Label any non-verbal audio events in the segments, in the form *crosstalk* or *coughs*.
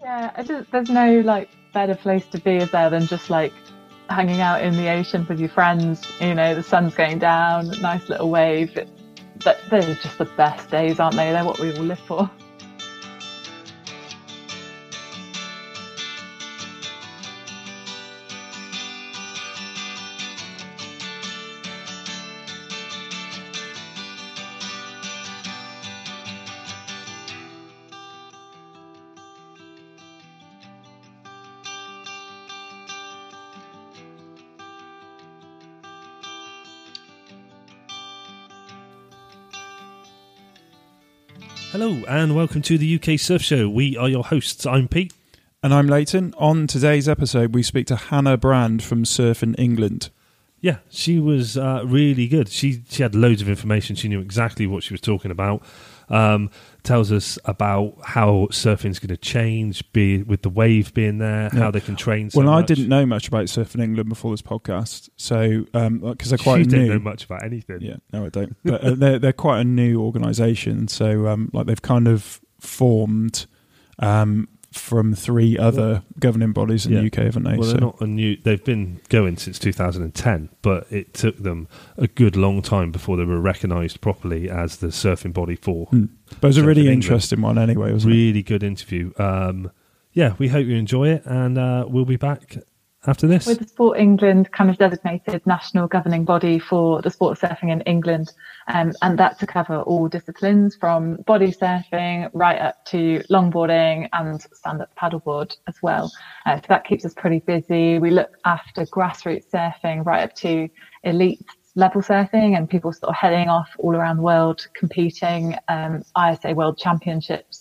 Yeah, just, there's no like better place to be, is there, than just like hanging out in the ocean with your friends. You know, the sun's going down, nice little wave. It, are just the best days, aren't they? They're what we all live for. And welcome to the UK Surf Show. We are your hosts. I'm Pete. And I'm Leighton. On today's episode, we speak to Hannah Brand from Surfing England. Yeah, she was uh, really good. She she had loads of information. She knew exactly what she was talking about. Um, tells us about how surfing's going to change, be with the wave being there, yeah. how they can train. So well, much. I didn't know much about Surfing England before this podcast, so because um, they're quite *laughs* you new. Don't know much about anything. Yeah, no, I don't. but uh, they're they're quite a new organisation, so um, like they've kind of formed um, from three other governing bodies in yeah. the UK, haven't they? Well, so. they're not a new. They've been going since 2010, but it took them a good long time before they were recognised properly as the surfing body for. Mm. But it was a really interesting one, anyway. Really it? good interview. Um, yeah, we hope you enjoy it, and uh, we'll be back after this. With the Sport England kind of designated national governing body for the sport of surfing in England, um, and that to cover all disciplines from body surfing right up to longboarding and stand up paddleboard as well. Uh, so that keeps us pretty busy. We look after grassroots surfing right up to elite level surfing and people sort of heading off all around the world competing, um, ISA World Championships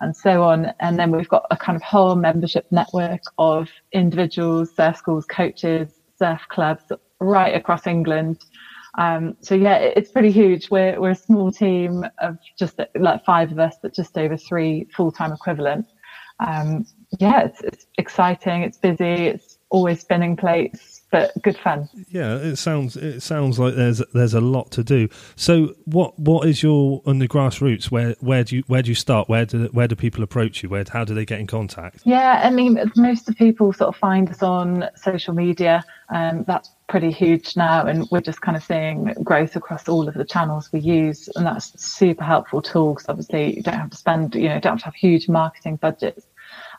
and so on. And then we've got a kind of whole membership network of individuals, surf schools, coaches, surf clubs right across England. Um, so yeah, it's pretty huge. We're we're a small team of just like five of us, but just over three full time equivalent. Um, yeah, it's, it's exciting. It's busy. It's always spinning plates but good fun. Yeah, it sounds it sounds like there's there's a lot to do. So what what is your on the grassroots? Where where do you where do you start? Where do where do people approach you? Where how do they get in contact? Yeah, I mean most of people sort of find us on social media. Um, that's pretty huge now, and we're just kind of seeing growth across all of the channels we use, and that's super helpful tool because obviously you don't have to spend you know don't have to have huge marketing budgets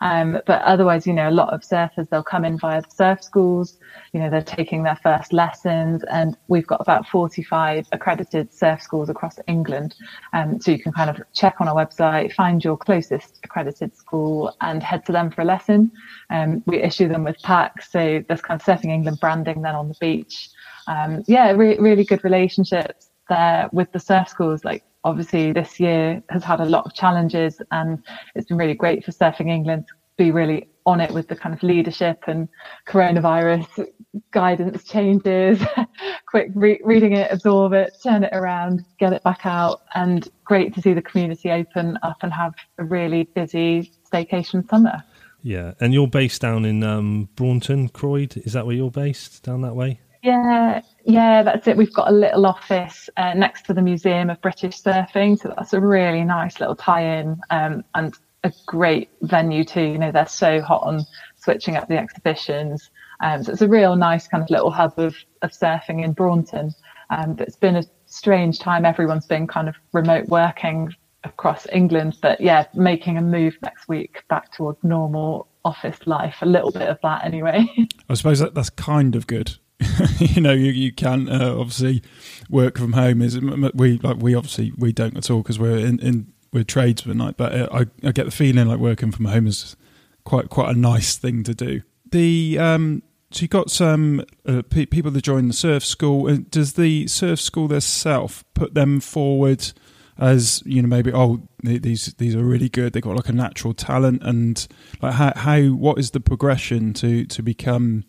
um, but otherwise, you know, a lot of surfers, they'll come in via the surf schools, you know, they're taking their first lessons and we've got about 45 accredited surf schools across England. Um, so you can kind of check on our website, find your closest accredited school and head to them for a lesson. Um, we issue them with packs. So there's kind of Surfing England branding then on the beach. Um, yeah, re- really good relationships there with the surf schools. Like obviously this year has had a lot of challenges and it's been really great for Surfing England to be really on it with the kind of leadership and coronavirus guidance changes, *laughs* quick re- reading it, absorb it, turn it around, get it back out. And great to see the community open up and have a really busy staycation summer. Yeah, and you're based down in um, Braunton, Croyde. Is that where you're based? Down that way? Yeah, yeah, that's it. We've got a little office uh, next to the Museum of British Surfing, so that's a really nice little tie-in um, and a great venue too. You know, they're so hot on switching up the exhibitions, um, so it's a real nice kind of little hub of of surfing in Braunton. Um, but it's been a strange time. Everyone's been kind of remote working across England, but yeah, making a move next week back towards normal office life. A little bit of that anyway. *laughs* I suppose that, that's kind of good *laughs* you know, you, you can uh, obviously work from home. Is we like we obviously we don't at all because we're in, in we're tradesmen. Like, but uh, I I get the feeling like working from home is quite quite a nice thing to do. The um, so you got some uh, pe- people that join the surf school. Does the surf school themselves put them forward as you know maybe oh these these are really good. They've got like a natural talent and like how how what is the progression to to become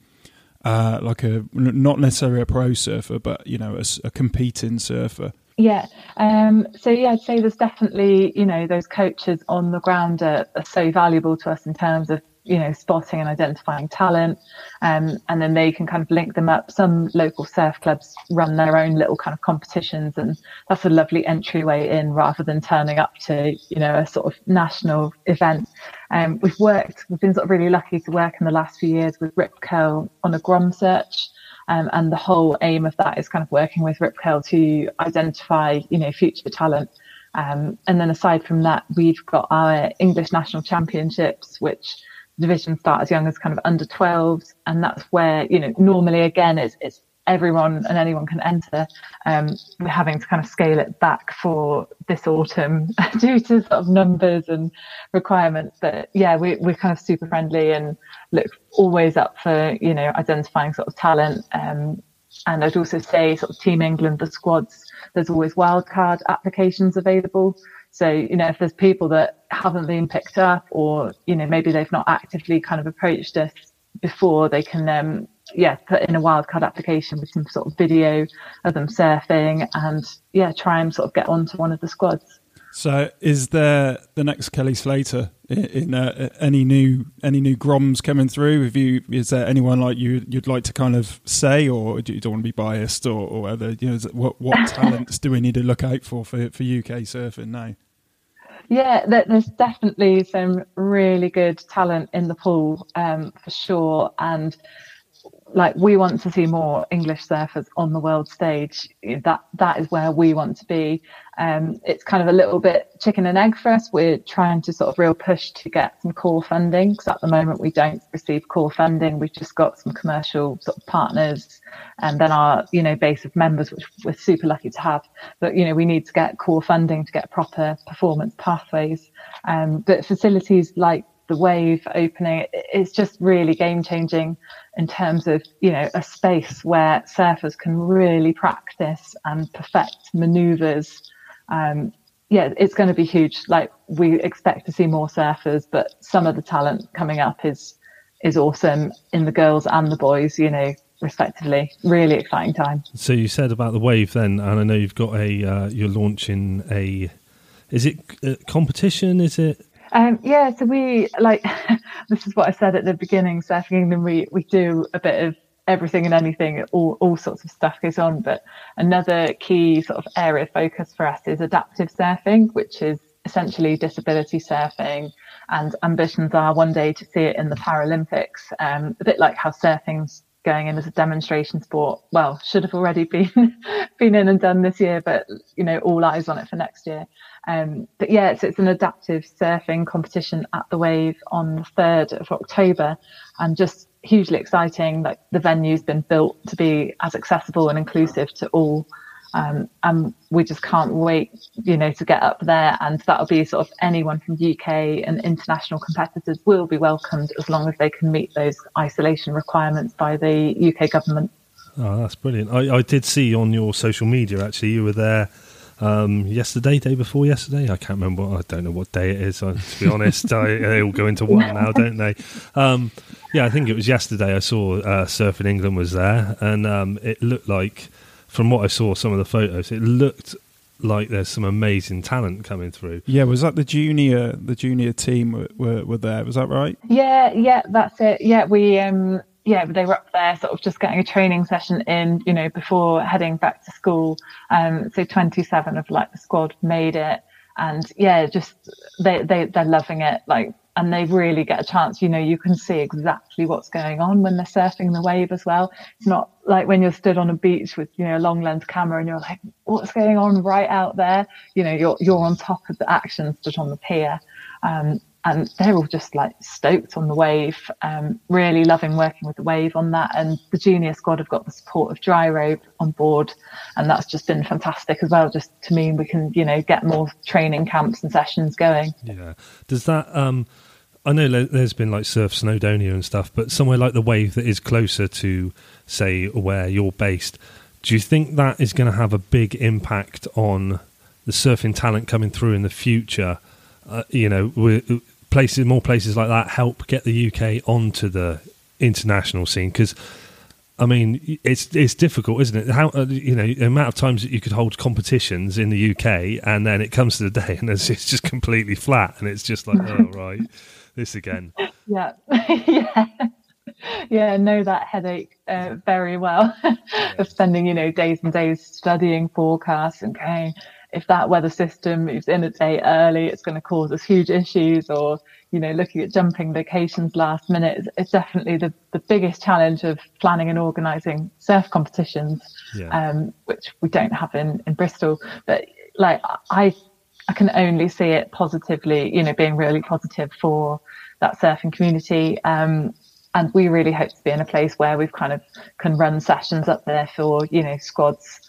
uh, like a not necessarily a pro surfer, but you know, a, a competing surfer? Yeah. Um, so yeah, I'd say there's definitely, you know, those coaches on the ground are, are, so valuable to us in terms of you know, spotting and identifying talent. Um, and then they can kind of link them up. Some local surf clubs run their own little kind of competitions, and that's a lovely entryway in rather than turning up to, you know, a sort of national event. Um, we've worked, we've been sort of really lucky to work in the last few years with Rip Curl on a Grom search. Um, and the whole aim of that is kind of working with Rip Curl to identify, you know, future talent. Um, and then aside from that, we've got our English National Championships, which division start as young as kind of under 12s. And that's where, you know, normally again, it's, it's everyone and anyone can enter. Um, we're having to kind of scale it back for this autumn *laughs* due to sort of numbers and requirements. But yeah, we, we're kind of super friendly and look always up for, you know, identifying sort of talent. Um, and I'd also say sort of Team England, the squads, there's always wildcard applications available. So, you know, if there's people that haven't been picked up or, you know, maybe they've not actively kind of approached us before, they can, um, yeah, put in a wildcard application with some sort of video of them surfing and, yeah, try and sort of get onto one of the squads. So, is there the next Kelly Slater in, in uh, any new any new Groms coming through? Have you is there anyone like you you'd like to kind of say, or do you don't want to be biased, or, or whether you know what what *laughs* talents do we need to look out for for, for UK surfing now? Yeah, there's definitely some really good talent in the pool um, for sure, and like we want to see more English surfers on the world stage. That that is where we want to be. Um, it's kind of a little bit chicken and egg for us. We're trying to sort of real push to get some core funding because at the moment we don't receive core funding. We've just got some commercial sort of partners and then our you know base of members, which we're super lucky to have. But you know we need to get core funding to get proper performance pathways. Um, but facilities like the wave opening, it's just really game changing in terms of you know a space where surfers can really practice and perfect maneuvers. Um, yeah it's going to be huge. Like we expect to see more surfers but some of the talent coming up is is awesome in the girls and the boys you know respectively. Really exciting time. So you said about the wave then and i know you've got a uh, you're launching a is it a competition? Is it um, yeah, so we like *laughs* this is what I said at the beginning. Surfing England, we we do a bit of everything and anything. All all sorts of stuff goes on. But another key sort of area of focus for us is adaptive surfing, which is essentially disability surfing. And ambitions are one day to see it in the Paralympics. Um, a bit like how surfing's going in as a demonstration sport. Well, should have already been *laughs* been in and done this year, but you know, all eyes on it for next year. Um, but yeah, it's, it's an adaptive surfing competition at the Wave on the 3rd of October and just hugely exciting. Like the venue's been built to be as accessible and inclusive to all. Um, and we just can't wait, you know, to get up there. And that'll be sort of anyone from UK and international competitors will be welcomed as long as they can meet those isolation requirements by the UK government. Oh, that's brilliant. I, I did see on your social media actually you were there um, yesterday, day before yesterday. I can't remember. What, I don't know what day it is. Uh, to be honest, *laughs* I, they all go into one now, don't they? Um, yeah, I think it was yesterday. I saw uh, Surfing England was there, and um, it looked like, from what I saw, some of the photos, it looked like there's some amazing talent coming through. Yeah, was that the junior the junior team were, were, were there? Was that right? Yeah, yeah, that's it. Yeah, we um yeah, they were up there sort of just getting a training session in, you know, before heading back to school. Um, so 27 of like the squad made it. And yeah, just they, they, they're loving it. Like, and they really get a chance, you know, you can see exactly what's going on when they're surfing the wave as well. It's not like when you're stood on a beach with, you know, a long lens camera and you're like, what's going on right out there? You know, you're, you're on top of the action stood on the pier. Um, and they're all just like stoked on the wave, um, really loving working with the wave on that. And the junior squad have got the support of Dryrobe on board, and that's just been fantastic as well. Just to mean we can, you know, get more training camps and sessions going. Yeah. Does that? Um, I know there's been like Surf Snowdonia and stuff, but somewhere like the wave that is closer to, say, where you're based, do you think that is going to have a big impact on the surfing talent coming through in the future? Uh, you know, places, more places like that help get the UK onto the international scene because. I mean, it's it's difficult, isn't it? How uh, you know the amount of times that you could hold competitions in the UK, and then it comes to the *laughs* day, and it's, it's just completely flat, and it's just like, oh *laughs* right, this again. Yeah, *laughs* yeah, yeah. Know that headache uh, very well of spending, you know, days and days studying forecasts and going. If that weather system moves in a day early, it's going to cause us huge issues. Or, you know, looking at jumping vacations last minute, it's, it's definitely the, the biggest challenge of planning and organising surf competitions, yeah. um, which we don't have in, in Bristol. But like I I can only see it positively, you know, being really positive for that surfing community. Um, and we really hope to be in a place where we've kind of can run sessions up there for, you know, squads.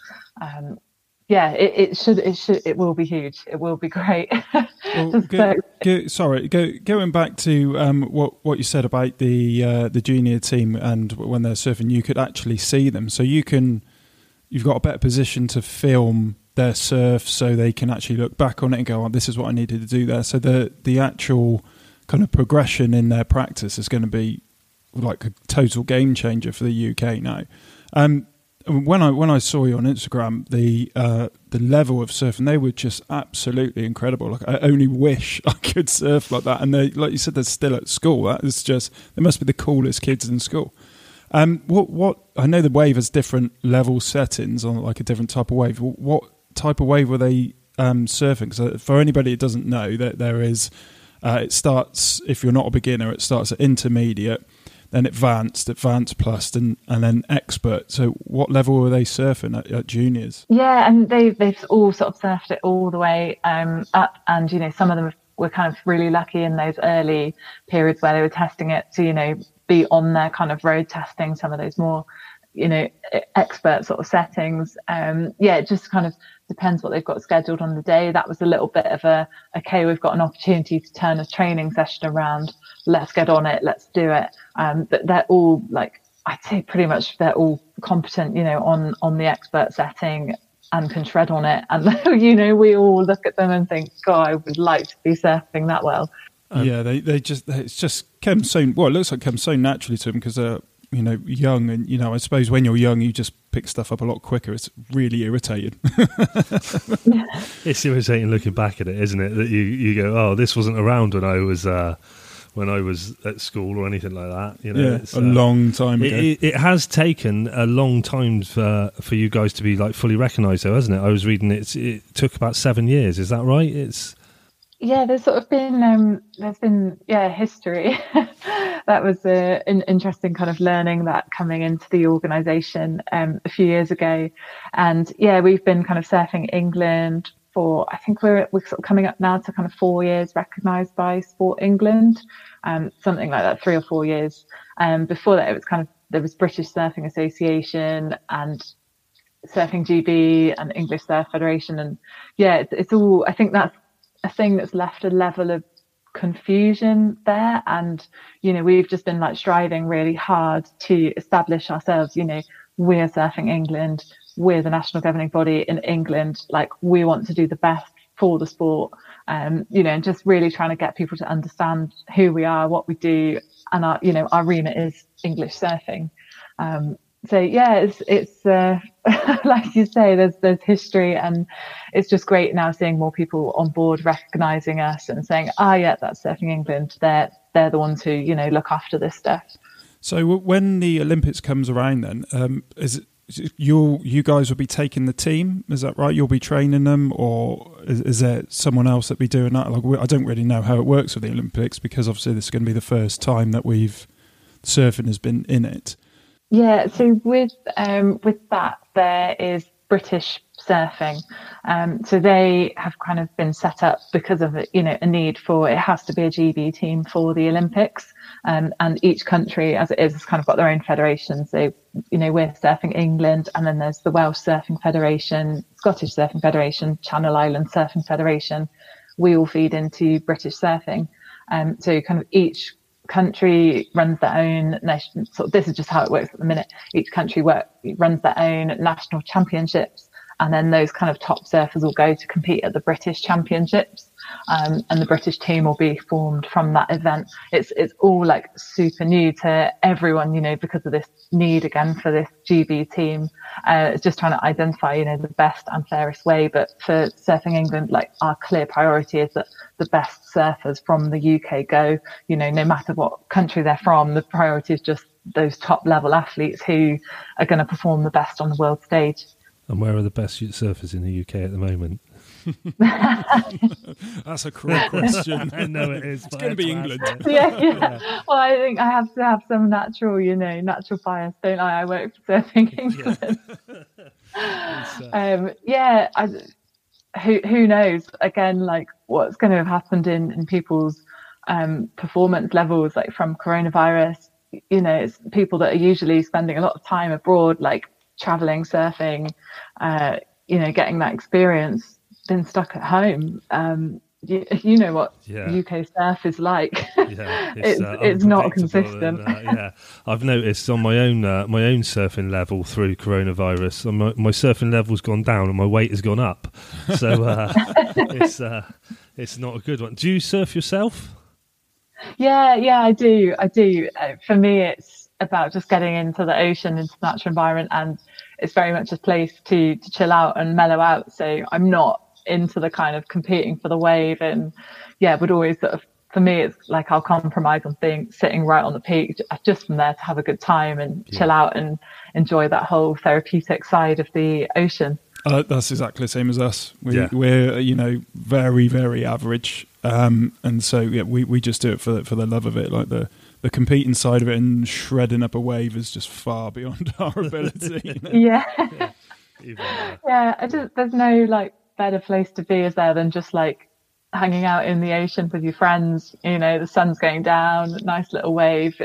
Um, yeah, it, it, should, it should, it will be huge. It will be great. well, *laughs* go, go, sorry, go, going back to um, what what you said about the uh, the junior team and when they're surfing, you could actually see them, so you can, you've got a better position to film their surf so they can actually look back on it and go, oh, this is what I needed to do there. So the the actual kind of progression in their practice is going to be like a total game changer for the UK now. Um, when I when I saw you on Instagram, the uh, the level of surfing they were just absolutely incredible. Like I only wish *laughs* I could surf like that. And they, like you said, they're still at school. That is just they must be the coolest kids in school. Um, what what I know the wave has different level settings on like a different type of wave. What type of wave were they um, surfing? Because for anybody that doesn't know, that there is, uh, it starts if you're not a beginner, it starts at intermediate, then advanced, advanced plus, and and then expert. So, what level were they surfing at, at juniors? Yeah, and they they've all sort of surfed it all the way um, up, and you know some of them were kind of really lucky in those early periods where they were testing it to you know be on their kind of road testing some of those more you know expert sort of settings um yeah just kind of depends what they've got scheduled on the day. That was a little bit of a okay we've got an opportunity to turn a training session around. Let's get on it. Let's do it. Um but they're all like i'd say pretty much they're all competent you know on on the expert setting and can shred on it. And *laughs* you know we all look at them and think god i would like to be surfing that well. Um, yeah they they just it's just comes so well it looks like comes so naturally to them because they're you know young and you know I suppose when you're young you just pick stuff up a lot quicker. It's really irritating. *laughs* it's irritating looking back at it, isn't it? That you you go, oh, this wasn't around when I was. Uh, when I was at school or anything like that, you know, yeah, a uh, long time ago. It, it, has taken a long time for for you guys to be like fully recognised, though, hasn't it? I was reading it. It took about seven years. Is that right? It's yeah, there's sort of been um, there's been yeah history. *laughs* that was an interesting kind of learning that coming into the organisation um, a few years ago, and yeah, we've been kind of surfing England for I think we're we're sort of coming up now to kind of four years recognised by Sport England, um, something like that, three or four years. Um, before that, it was kind of there was British Surfing Association and Surfing GB and English Surf Federation, and yeah, it's, it's all I think that's a thing that's left a level of confusion there. And you know we've just been like striving really hard to establish ourselves you know we're surfing england we're the national governing body in england like we want to do the best for the sport. Um you know and just really trying to get people to understand who we are what we do and our you know our remit is english surfing. Um so yeah, it's it's uh, *laughs* like you say, there's there's history, and it's just great now seeing more people on board recognizing us and saying, "Ah, oh, yeah, that's Surfing England. They're they're the ones who you know look after this stuff." So when the Olympics comes around, then um, is it you you guys will be taking the team? Is that right? You'll be training them, or is, is there someone else that be doing that? Like I don't really know how it works with the Olympics because obviously this is going to be the first time that we've surfing has been in it. Yeah, so with um, with that, there is British surfing. Um, so they have kind of been set up because of you know a need for it has to be a GB team for the Olympics, um, and each country as it is has kind of got their own federation. So you know we're surfing England, and then there's the Welsh Surfing Federation, Scottish Surfing Federation, Channel Island Surfing Federation. We all feed into British surfing. Um, so kind of each country runs their own nation. So this is just how it works at the minute. Each country work, runs their own national championships, and then those kind of top surfers will go to compete at the British Championships. Um, and the British team will be formed from that event. It's it's all like super new to everyone, you know, because of this need again for this GB team. Uh, it's just trying to identify, you know, the best and fairest way. But for Surfing England, like our clear priority is that the best surfers from the UK go. You know, no matter what country they're from, the priority is just those top level athletes who are going to perform the best on the world stage. And where are the best surfers in the UK at the moment? *laughs* That's a cruel *laughs* question. I know it is. It's going to be England. Yeah, *laughs* yeah, Well, I think I have to have some natural, you know, natural bias, don't I? I work for Surfing England. Yeah. um, yeah I, who who knows? Again, like what's going to have happened in in people's um, performance levels, like from coronavirus. You know, it's people that are usually spending a lot of time abroad, like traveling, surfing, uh, you know, getting that experience, been stuck at home. Um, you, you, know what yeah. UK surf is like. Yeah, it's *laughs* it's, uh, it's not consistent. And, uh, yeah, I've noticed on my own uh, my own surfing level through coronavirus, my, my surfing level's gone down and my weight has gone up. So uh, *laughs* it's uh, it's not a good one. Do you surf yourself? Yeah, yeah, I do. I do. Uh, for me, it's about just getting into the ocean, into the natural environment, and it's very much a place to to chill out and mellow out. So I'm not into the kind of competing for the wave, and yeah, would always sort of for me, it's like I'll compromise on things sitting right on the peak, just from there to have a good time and yeah. chill out and enjoy that whole therapeutic side of the ocean. Uh, that's exactly the same as us. We, yeah. We're you know very very average, um, and so yeah, we, we just do it for for the love of it, like the the competing side of it and shredding up a wave is just far beyond *laughs* our ability. You *laughs* know? Yeah. yeah. yeah, I just there's no like better place to be is there than just like hanging out in the ocean with your friends. You know, the sun's going down, nice little wave.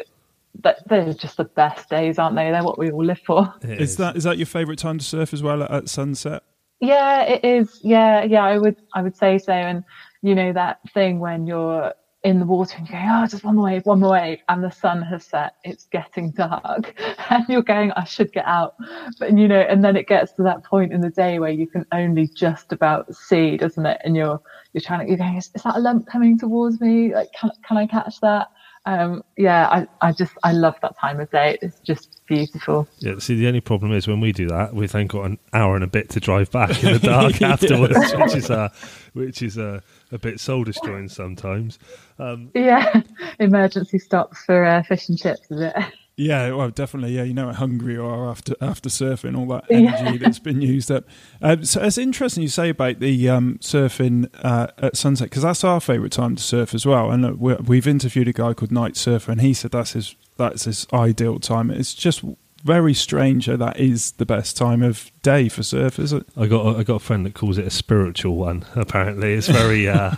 but they're just the best days, aren't they? They're what we all live for. Is, is that is that your favourite time to surf as well at, at sunset? Yeah, it is. Yeah, yeah, I would I would say so. And you know that thing when you're in the water and you're going, oh, just one more wave, one more wave, and the sun has set, it's getting *laughs* dark, and you're going, I should get out, but you know, and then it gets to that point in the day where you can only just about see, doesn't it? And you're you're trying to, you're going, is, is that a lump coming towards me? Like, can can I catch that? Um, yeah, I, I just I love that time of day. It's just beautiful. Yeah. See, the only problem is when we do that, we've then got an hour and a bit to drive back in the dark *laughs* afterwards, which is uh, which is uh, a bit soul destroying sometimes. Um, yeah, *laughs* emergency stops for uh, fish and chips, is it? *laughs* Yeah, well, definitely. Yeah, you know how hungry you are after after surfing, all that energy yeah. that's been used up. Uh, so it's interesting you say about the um, surfing uh, at sunset because that's our favourite time to surf as well. And uh, we've interviewed a guy called Night Surfer, and he said that's his that's his ideal time. It's just very strange how that is the best time of day for surfers. I got a, I got a friend that calls it a spiritual one. Apparently, it's very. *laughs* Uh,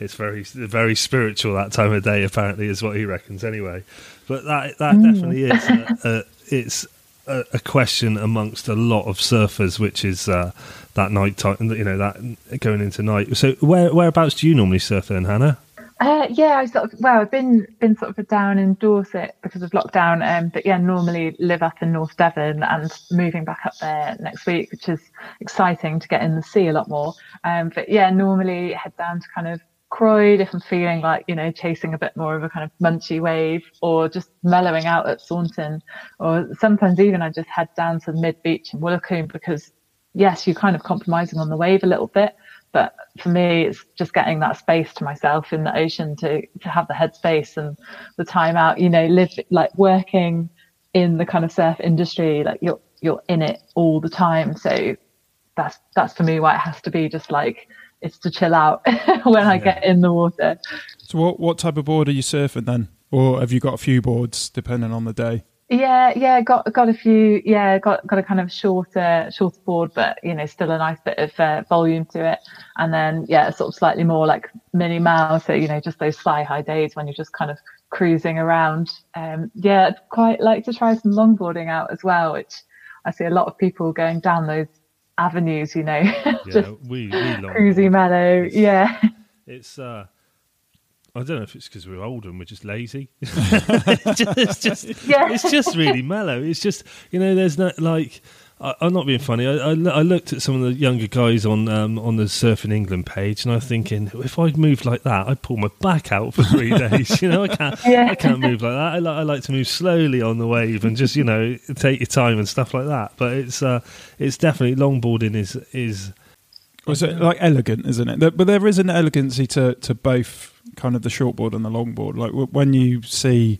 it's very very spiritual that time of day. Apparently, is what he reckons. Anyway, but that that mm. definitely is. A, a, it's a, a, question amongst a lot of surfers, which is uh, that night time. You know, that going into night. So, where whereabouts do you normally surf then, Hannah? Uh, yeah, I sort of well, I've been been sort of down in Dorset because of lockdown, um, but yeah, normally live up in North Devon and moving back up there next week, which is exciting to get in the sea a lot more. Um, but yeah, normally head down to kind of Croyde if I'm feeling like, you know, chasing a bit more of a kind of munchy wave or just mellowing out at Saunton. Or sometimes even I just head down to mid beach in Woolacombe because, yes, you're kind of compromising on the wave a little bit. But for me, it's just getting that space to myself in the ocean to, to have the headspace and the time out, you know, live like working in the kind of surf industry, like you're, you're in it all the time. So that's, that's for me why it has to be just like, it's to chill out *laughs* when I get in the water. So, what what type of board are you surfing then, or have you got a few boards depending on the day? Yeah, yeah, got got a few. Yeah, got got a kind of shorter shorter board, but you know, still a nice bit of uh, volume to it. And then yeah, sort of slightly more like mini mouse. So you know, just those fly high days when you're just kind of cruising around. Um, yeah, I'd quite like to try some longboarding out as well, which I see a lot of people going down those avenues, you know. *laughs* yeah, just we, we cruisy mellow. It's, yeah. It's uh I don't know if it's because we're older and we're just lazy. *laughs* *laughs* it's, just, it's just, yeah. it's just really mellow. It's just you know, there's no like I, am not being funny. I, I, I, looked at some of the younger guys on um, on the Surfing England page, and I was thinking, if I moved like that, I'd pull my back out for three *laughs* days. You know, I can't, yeah. I can't move like that. I, li- I like to move slowly on the wave and just you know take your time and stuff like that. But it's uh, it's definitely longboarding is is. Was it like elegant, isn't it? But there is an elegancy to to both kind of the shortboard and the longboard. Like when you see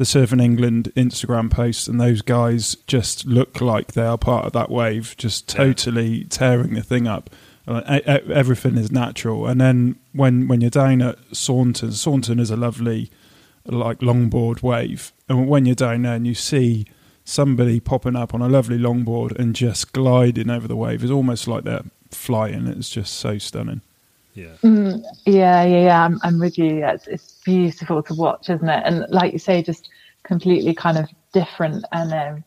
the Surfing England Instagram posts, and those guys just look like they are part of that wave, just totally yeah. tearing the thing up. Uh, everything is natural. And then when when you're down at Saunton, Saunton is a lovely like longboard wave, and when you're down there and you see somebody popping up on a lovely longboard and just gliding over the wave, it's almost like they're flying. It's just so stunning. Yeah. Mm, yeah, yeah, yeah. I'm, I'm with you. Yeah, it's, it's beautiful to watch, isn't it? And like you say, just completely kind of different. And um,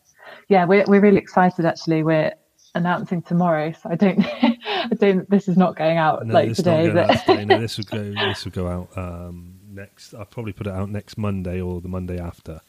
yeah, we're we're really excited. Actually, we're announcing tomorrow. So I don't, *laughs* I don't. This is not going out no, like today. today. No, this will *laughs* go. This will go out um, next. I'll probably put it out next Monday or the Monday after.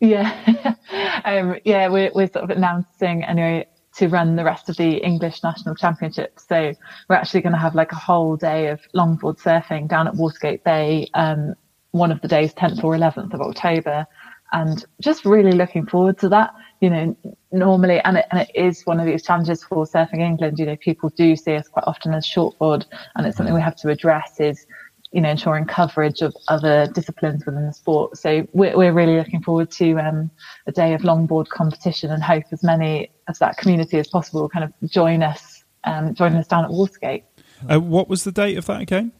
Yeah, *laughs* um, yeah. We're we're sort of announcing anyway to run the rest of the English National Championship. So we're actually going to have like a whole day of longboard surfing down at Watergate Bay. Um, one of the days, 10th or 11th of October, and just really looking forward to that. You know, normally, and it, and it is one of these challenges for Surfing England. You know, people do see us quite often as shortboard, and it's something we have to address. Is you know, ensuring coverage of other disciplines within the sport. So we're, we're really looking forward to um, a day of longboard competition and hope as many of that community as possible kind of join us, um, join us down at Watergate. Uh, what was the date of that again?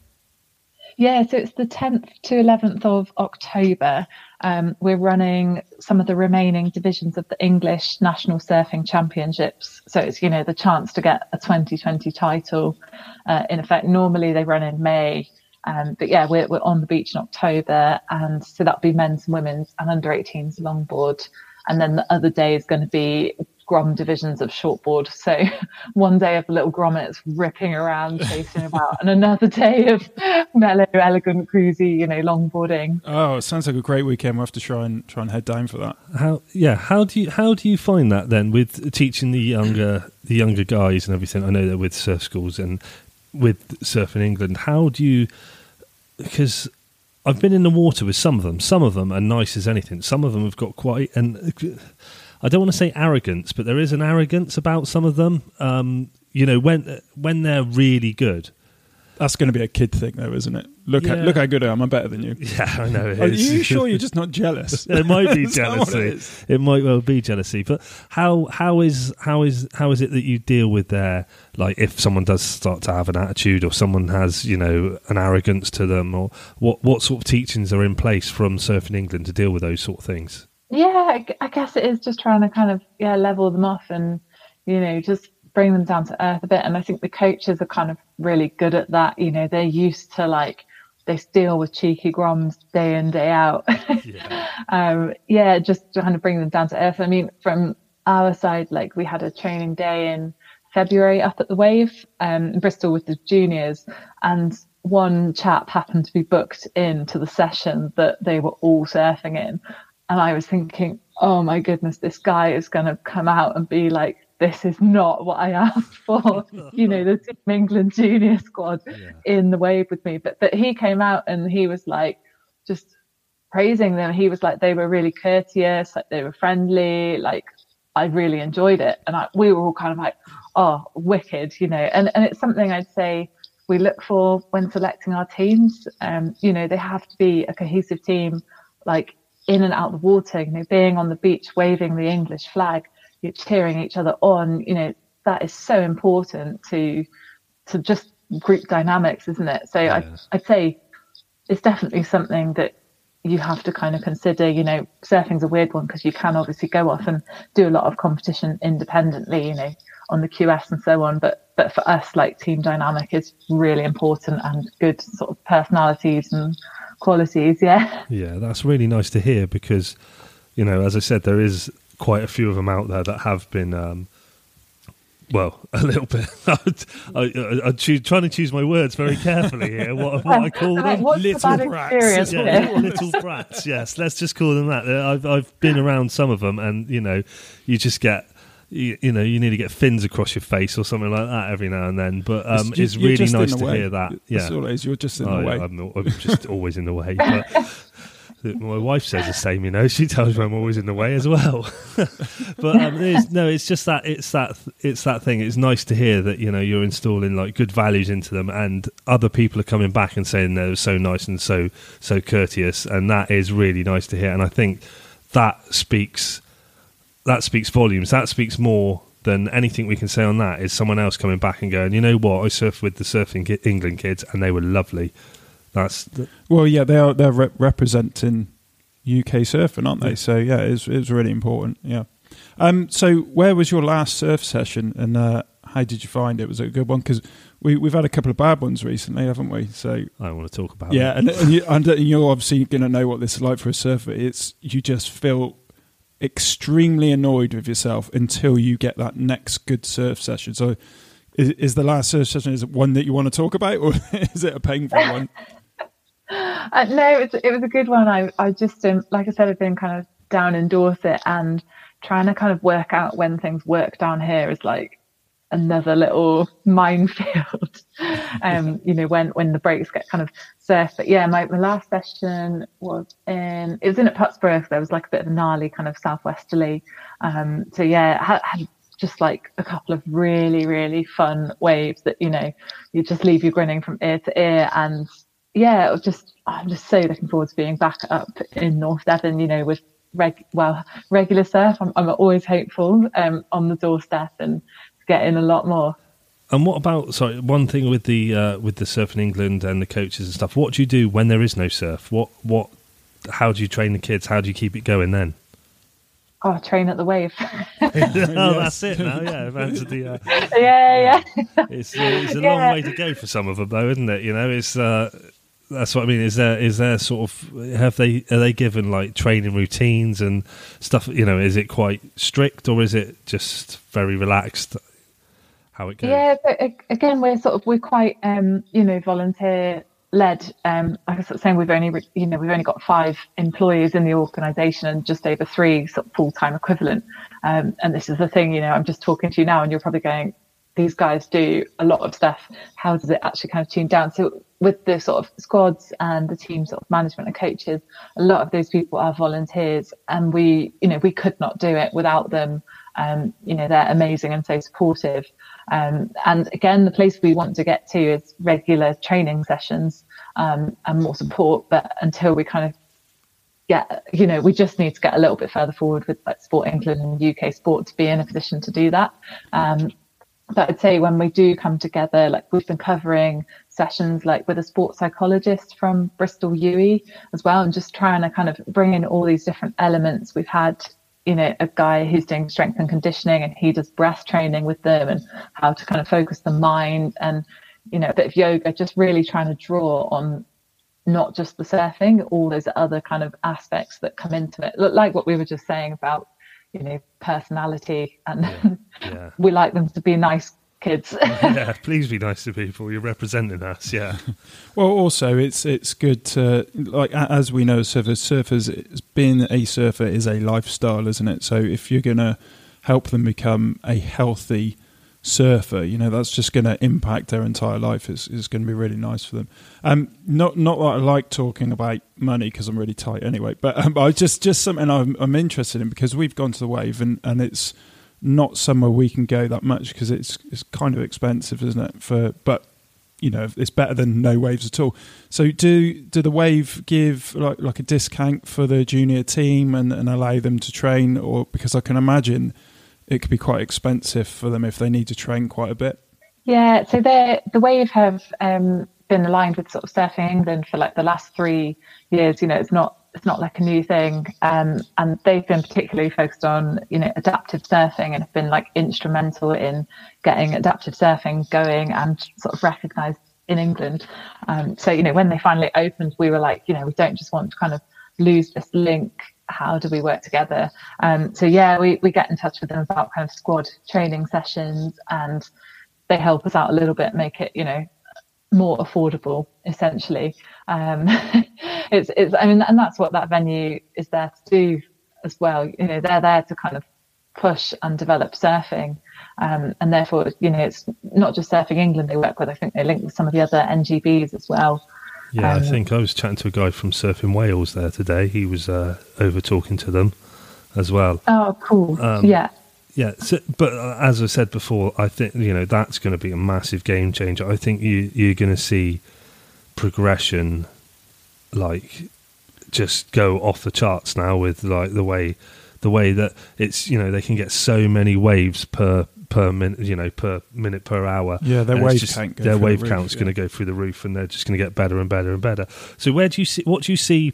Yeah, so it's the 10th to 11th of October. Um, we're running some of the remaining divisions of the English National Surfing Championships. So it's, you know, the chance to get a 2020 title. Uh, in effect, normally they run in May. Um, but yeah, we're, we're on the beach in October. And so that'll be men's and women's and under 18s longboard. And then the other day is going to be Grom divisions of shortboard. So *laughs* one day of little grommets ripping around, chasing about, and another day of *laughs* mellow, elegant, cruisy, you know, longboarding. Oh, it sounds like a great weekend. We'll have to try and try and head down for that. How yeah, how do you how do you find that then with teaching the younger the younger guys and everything? I know they're with surf schools and with Surfing England. How do you because I've been in the water with some of them. Some of them are nice as anything. Some of them have got quite and I don't want to say arrogance, but there is an arrogance about some of them. Um, you know, when when they're really good. That's going to be a kid thing, though, isn't it? Look, yeah. look how good I am. I'm better than you. *laughs* Yeah, I know. Are you sure you're just not jealous? *laughs* it might be *laughs* jealousy. It, it, might well be jealousy. But how how is how is how is it that you deal with their like if someone does start to have an attitude or someone has you know an arrogance to them or what what sort of teachings are in place from Surfing England to deal with those sort of things? Yeah i guess it is just trying to kind of yeah level them off and you know just bring them down to earth a bit. And i think the coaches are kind of really good at that. You know they're used to like they deal with cheeky groms day in day out. Yeah. *laughs* um yeah just trying to bring them down to earth. I mean from our side like we had a training day in february up at the wave um in bristol with the juniors. And one chap happened to be booked into the session that they were all surfing in and I was thinking, oh my goodness, this guy is going to come out and be like, this is not what I *laughs* asked for. you know, the *laughs* Team England junior squad yeah. in the wave with me. But but he came out and he was like just praising them. He was like they were really courteous, like they were friendly, like I really enjoyed it. And I, we were all kind of like, oh, wicked, you know. And and it's something I'd say we look for when selecting our teams. Um, you know, they have to be a cohesive team. Like in and out the water, you know, being on the beach, waving the English flag, you're cheering each other on, you know, that is so important to to just group dynamics, isn't it? So I, I'd say it's definitely something that you have to kind of consider. You know, surfing's a weird one because you can obviously go off and do a lot of competition independently, you know, on the QS and so on. But but for us, like team dynamic is really important and good sort of personalities and qualities. Yeah. Yeah, that's really nice to hear because, you know, as I said, there is quite a few of them out there that have been. Um, well, *laughs* a little bit. *laughs* I, am trying to choose my words very carefully here. What, what I call *laughs* them, little brats. Yeah, little, little brats. Yes, let's just call them that. I've I've been around some of them, and you know, you just get you, you, know you need to get fins across your face or something like that every now and then. But um, it's, it's really nice to way. hear that. Yeah, That's all it is. You're just in oh, the way. I'm, I'm just *laughs* always in the way. But my wife says the same. You know, she tells me I'm always in the way as well. *laughs* but um, it's, no, it's just that it's that it's that thing. It's nice to hear that you know you're installing like good values into them, and other people are coming back and saying they're so nice and so so courteous, and that is really nice to hear. And I think that speaks that speaks volumes. That speaks more than anything we can say on that. Is someone else coming back and going, you know what? I surfed with the Surfing England kids, and they were lovely. That's the- well, yeah, they are. They're re- representing UK surfing, aren't they? Yeah. So yeah, it's it's really important. Yeah. Um. So where was your last surf session, and uh, how did you find it? Was it a good one? Because we we've had a couple of bad ones recently, haven't we? So I want to talk about. Yeah, and, and, you, and you're obviously going to know what this is like for a surfer. It's you just feel extremely annoyed with yourself until you get that next good surf session. So, is, is the last surf session is one that you want to talk about, or *laughs* is it a painful one? *laughs* Uh, no, it was, it was a good one. I, I just, um, like I said, I've been kind of down in Dorset and trying to kind of work out when things work down here is like another little minefield. *laughs* um, you know, when when the breaks get kind of surf. But yeah, my, my last session was in it was in at Putsborough. So there was like a bit of a gnarly kind of southwesterly. Um, so yeah, had, had just like a couple of really really fun waves that you know you just leave you grinning from ear to ear and yeah, it was just I'm just so looking forward to being back up in North Devon, you know, with reg well regular surf. I'm, I'm always hopeful um, on the doorstep and getting a lot more. And what about sorry? One thing with the uh, with the Surfing England and the coaches and stuff. What do you do when there is no surf? What what? How do you train the kids? How do you keep it going then? Oh, train at the wave. *laughs* *laughs* oh, that's it now. Yeah, I've answered the. Uh, *laughs* yeah, yeah. It's, uh, it's a yeah. long way to go for some of them, though, isn't it? You know, it's uh, that's what I mean. Is there is there sort of have they are they given like training routines and stuff? You know, is it quite strict or is it just very relaxed? How it goes? Yeah, but again, we're sort of we're quite um, you know volunteer led. Um, like I was saying, we've only you know we've only got five employees in the organisation and just over three sort of full time equivalent. Um, and this is the thing, you know, I'm just talking to you now, and you're probably going, these guys do a lot of stuff. How does it actually kind of tune down? So with the sort of squads and the team sort of management and coaches, a lot of those people are volunteers, and we, you know, we could not do it without them. Um, you know, they're amazing and so supportive. Um, and again, the place we want to get to is regular training sessions um, and more support. But until we kind of get, you know, we just need to get a little bit further forward with like Sport England and UK Sport to be in a position to do that. Um, but I'd say when we do come together, like we've been covering sessions like with a sports psychologist from Bristol UE as well, and just trying to kind of bring in all these different elements. We've had, you know, a guy who's doing strength and conditioning and he does breath training with them and how to kind of focus the mind and, you know, a bit of yoga, just really trying to draw on not just the surfing, all those other kind of aspects that come into it. Like what we were just saying about you know personality and yeah. Yeah. *laughs* we like them to be nice kids *laughs* yeah *laughs* please be nice to people you're representing us yeah *laughs* well also it's it's good to like as we know surfers surfers being a surfer is a lifestyle isn't it so if you're going to help them become a healthy surfer, you know, that's just going to impact their entire life. It's, it's going to be really nice for them. Um, not not that I like talking about money because I'm really tight anyway, but, um, but just just something I'm, I'm interested in because we've gone to the wave and, and it's not somewhere we can go that much because it's it's kind of expensive, isn't it? For but you know it's better than no waves at all. So do do the wave give like like a discount for the junior team and, and allow them to train, or because I can imagine it could be quite expensive for them if they need to train quite a bit. Yeah, so the the Wave have um, been aligned with sort of Surfing England for like the last three years. You know, it's not it's not like a new thing, um, and they've been particularly focused on you know adaptive surfing and have been like instrumental in getting adaptive surfing going and sort of recognised in England. Um, so you know, when they finally opened, we were like, you know, we don't just want to kind of lose this link how do we work together? Um, so yeah, we, we get in touch with them about kind of squad training sessions and they help us out a little bit, make it, you know, more affordable essentially. Um, *laughs* it's, it's, I mean, and that's what that venue is there to do as well. You know, they're there to kind of push and develop surfing. Um, and therefore, you know, it's not just Surfing England they work with. I think they link with some of the other NGBs as well. Yeah, um, I think I was chatting to a guy from Surfing Wales there today. He was uh, over talking to them as well. Oh, cool. Um, yeah. Yeah, so, but uh, as I said before, I think you know that's going to be a massive game changer. I think you you're going to see progression, like just go off the charts now with like the way the way that it's you know they can get so many waves per per minute you know per minute per hour yeah their wave just, count their wave the count's yeah. going to go through the roof and they're just going to get better and better and better so where do you see what do you see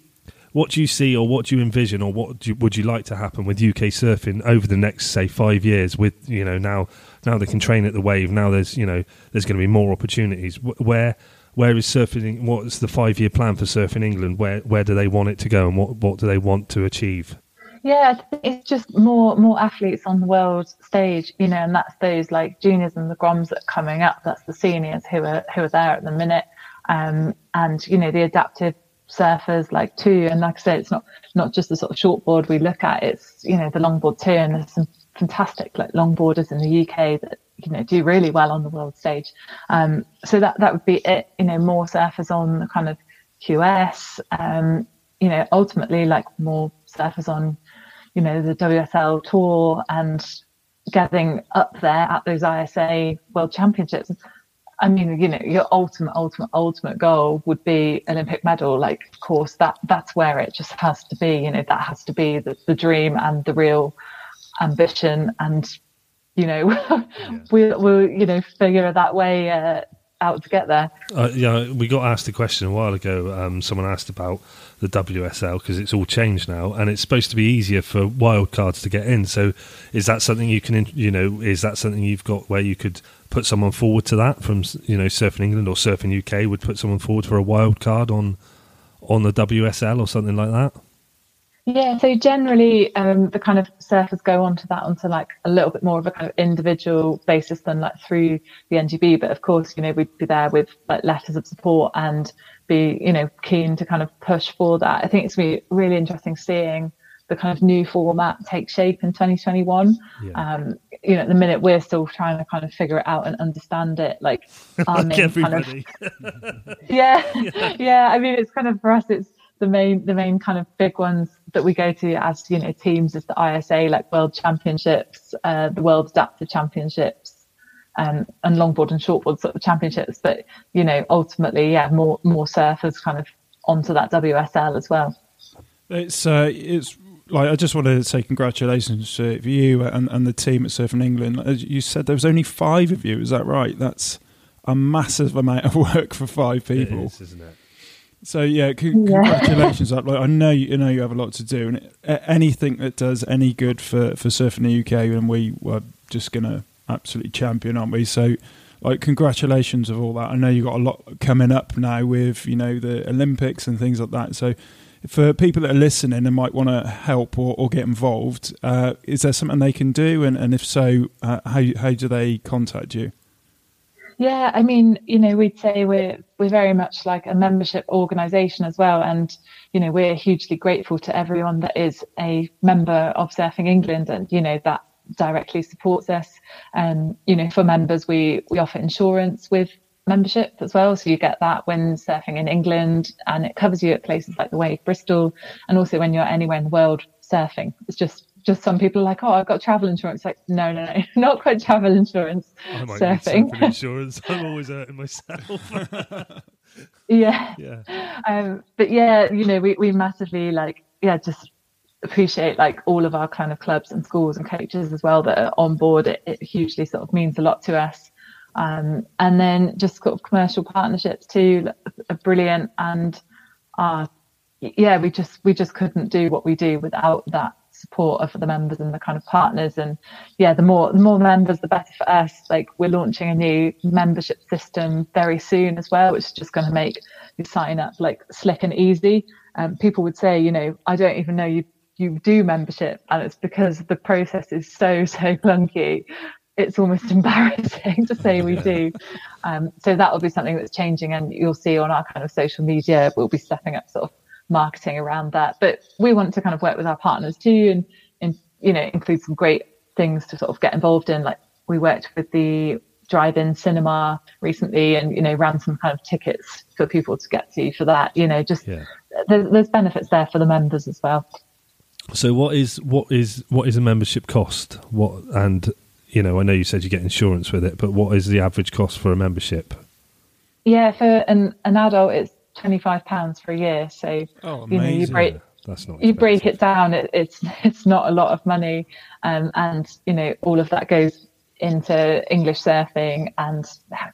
what do you see or what do you envision or what you, would you like to happen with UK surfing over the next say 5 years with you know now now they can train at the wave now there's you know there's going to be more opportunities. Where where is surfing what's the 5 year plan for surfing England? Where where do they want it to go and what what do they want to achieve? Yeah, it's just more more athletes on the world stage, you know, and that's those like juniors and the groms that are coming up. That's the seniors who are who are there at the minute, um, and you know the adaptive surfers like too. And like I said, it's not not just the sort of shortboard we look at. It's you know the longboard too, and there's some fantastic like longboarders in the UK that you know do really well on the world stage. Um, so that that would be it. You know, more surfers on the kind of QS. Um, you know, ultimately like more surfers on you know, the WSL tour and getting up there at those ISA World Championships. I mean, you know, your ultimate, ultimate, ultimate goal would be Olympic medal. Like, of course, that that's where it just has to be. You know, that has to be the, the dream and the real ambition. And you know, *laughs* yeah. we'll we'll you know figure that way uh, out to get there. Uh, yeah, we got asked a question a while ago. Um, someone asked about the WSL because it's all changed now, and it's supposed to be easier for wildcards to get in. So, is that something you can, you know, is that something you've got where you could put someone forward to that from, you know, Surfing England or Surfing UK would put someone forward for a wild card on on the WSL or something like that? Yeah, so generally um, the kind of surfers go onto that onto like a little bit more of a kind of individual basis than like through the NGB. But of course, you know, we'd be there with like letters of support and be, you know, keen to kind of push for that. I think it's really, really interesting seeing the kind of new format take shape in 2021. Yeah. Um, you know, at the minute we're still trying to kind of figure it out and understand it. Like, *laughs* our like everybody. Kind of, *laughs* *laughs* yeah, yeah. I mean, it's kind of for us, it's the main the main kind of big ones that we go to as you know teams is the ISA like World Championships, uh, the World Adaptive Championships, um, and longboard and shortboard sort of championships. But you know ultimately, yeah, more more surfers kind of onto that WSL as well. It's uh, it's like I just want to say congratulations to you and, and the team at Surfing England. As you said, there was only five of you. Is that right? That's a massive amount of work for five people, it is, isn't it? So yeah, c- congratulations! Like I know you, know you have a lot to do, and anything that does any good for for surfing the UK, and we were just gonna absolutely champion, aren't we? So, like, congratulations of all that. I know you got a lot coming up now with you know the Olympics and things like that. So, for people that are listening and might want to help or, or get involved, uh, is there something they can do? And, and if so, uh, how how do they contact you? Yeah, I mean, you know, we'd say we're we're very much like a membership organisation as well, and you know, we're hugely grateful to everyone that is a member of Surfing England, and you know that directly supports us. And um, you know, for members, we we offer insurance with membership as well, so you get that when surfing in England, and it covers you at places like the Wave Bristol, and also when you're anywhere in the world surfing. It's just just some people are like, oh, I've got travel insurance. Like, no, no, no, *laughs* not quite travel insurance. I might surfing. Need *laughs* insurance. *laughs* I'm always hurting myself. yeah. Yeah. Um, but yeah, you know, we, we massively like, yeah, just appreciate like all of our kind of clubs and schools and coaches as well that are on board. It, it hugely sort of means a lot to us. Um, and then just sort of commercial partnerships too are brilliant. And uh, yeah, we just we just couldn't do what we do without that support of the members and the kind of partners. And yeah the more the more members the better for us. Like we're launching a new membership system very soon as well which is just going to make you sign up like slick and easy. Um, people would say you know i don't even know you you do membership and it's because the process is so *laughs* so clunky. It's almost *laughs* embarrassing to say we do. *laughs* Um, so that will be something that's changing, and you'll see on our kind of social media, we'll be stepping up sort of marketing around that. But we want to kind of work with our partners too and, and you know, include some great things to sort of get involved in. Like we worked with the drive-in cinema recently, and you know ran some kind of tickets for people to get to for that. You know, just Yeah. there's, there's benefits there for the members as well. So what is what is what is a membership cost? What and you know I know you said you get insurance with it, but what is the average cost for a membership? Yeah, for an an adult, it's twenty five pounds for a year. So Oh, you know you break that's not you break it down it, it's *laughs* it's not a lot of money um, and you know all of that goes into english surfing and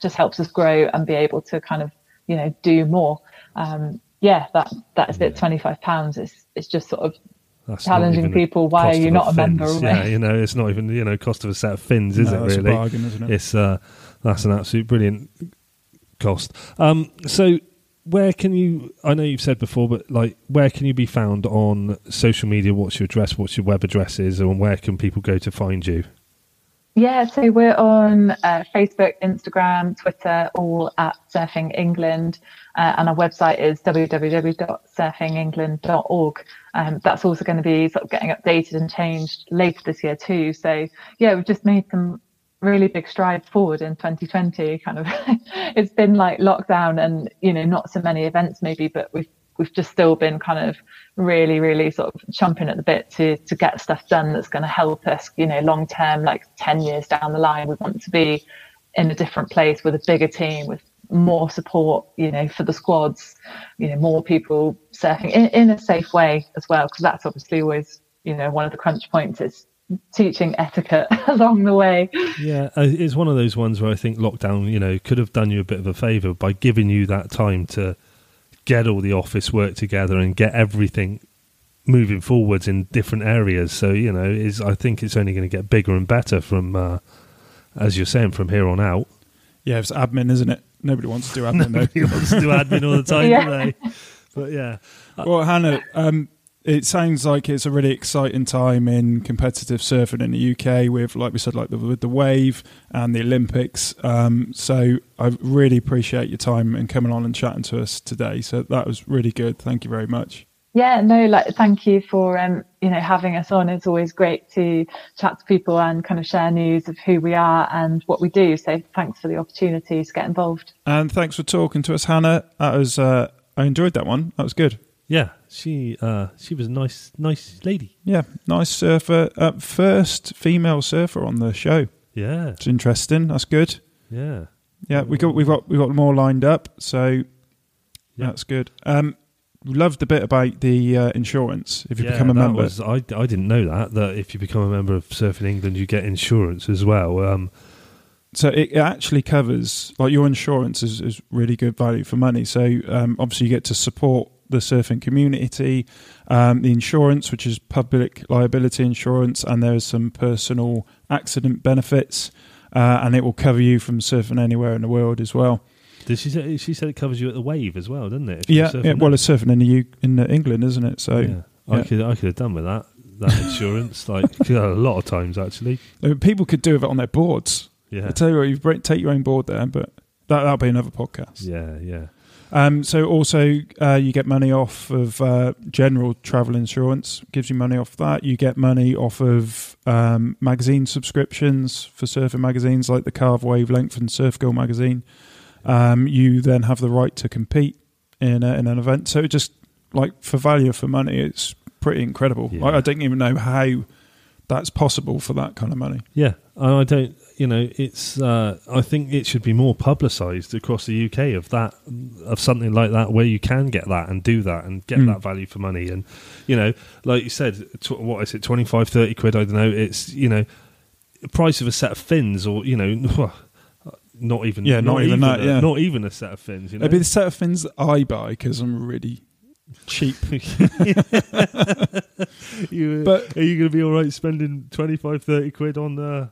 just helps us grow and be able to kind of you know do more um, yeah that that is it 25 pounds it's it's just sort of That's challenging people, why are you not a member already? Yeah, *laughs* you know, it's not even you know cost of a set of fins, is No, it that's a really? bargain, isn't it? It's uh, that's an absolute brilliant cost. Um, so where can you? I know you've said before, but like, where can you be found on social media? What's your address? What's your web address is, and where can people go to find you? Yeah, so we're on uh, Facebook, Instagram, Twitter, all at Surfing England, uh, and our website is www.surfingengland.org. Um, that's also going to be sort of getting updated and changed later this year too. So yeah, we've just made some really big stride forward in 2020. Kind of, *laughs* it's been like lockdown and you know not so many events maybe, but we've we've just still been kind of really, really sort of chomping at the bit to to get stuff done that's going to help us, you know, long term, like ten years down the line. We want to be in a different place with a bigger team, with more support, you know, for the squads, you know, more people surfing in, in a safe way as well, because that's obviously always, you know, one of the crunch points is teaching etiquette *laughs* along the way. Yeah, uh, it's one of those ones where I think lockdown, you know, could have done you a bit of a favour by giving you that time to get all the office work together and get everything moving forwards in different areas. So you know, is I think it's only going to get bigger and better from, uh, as you're saying, from here on out. Yeah, it's admin, isn't it? Nobody wants to do admin *laughs* though. Nobody wants to do admin all the *laughs* time, Yeah. do they? But yeah, Well, Hannah, um, it sounds like it's a really exciting time in competitive surfing in the UK with, like we said, like the, with the wave and the Olympics. Um, so I really appreciate your time and coming on and chatting to us today. So that was really good. Thank you very much. Yeah, no, like thank you for um, you know, having us on. It's always great to chat to people and kind of share news of who we are and what we do. So thanks for the opportunity to get involved. And thanks for talking to us, Hannah. That was uh, I enjoyed that one. That was good. Yeah, she uh, she was a nice, nice lady. Yeah, nice surfer. Uh, first female surfer on the show. Yeah, It's interesting. That's good. yeah. Yeah, we got we've got we've got more lined up, so Yeah. that's good. Um, loved the bit about the uh, insurance if you yeah, become a member. Was, I, I didn't know that that if you become a member of Surfing England, you get insurance as well. Um, So it, it actually covers like your insurance is, is really good value for money. So um, obviously you get to support the surfing community, um, the insurance, which is public liability insurance, and there's some personal accident benefits, uh, and it will cover you from surfing anywhere in the world as well. did she say she said it covers you at the wave as well, doesn't it? Yeah, yeah well, there? it's surfing in the U- in uh, England, isn't it? So yeah. I yeah. could I could have done with that that *laughs* insurance like a lot of times actually. I mean, people could do with it on their boards. Yeah, I tell you what, you take your own board there, but that that'll be another podcast. yeah, yeah. Um, so also uh, you get money off of uh, general travel insurance. Gives you money off that. You get money off of um, magazine subscriptions for surfing magazines like the Carve Wavelength and Surf Girl magazine. Um, you then have the right to compete in a, in an event. So it just like for value for money, it's pretty incredible. Yeah. I, I don't even know how that's possible for that kind of money. Yeah, and I don't. You know, it's. Uh, I think it should be more publicised across the UK of that, of something like that, where you can get that and do that and get Mm. that value for money. And you know, like you said, tw- what is it, 25, 30 quid? I don't know. It's you know, price of a set of fins, or you know, *laughs* not even. Yeah, not even that, a- yeah. not even a set of fins. You know, It'd be the set of fins that I buy because I'm really cheap. *laughs* *laughs* you, but- are you going to be all right spending 25, 30 quid on? Uh,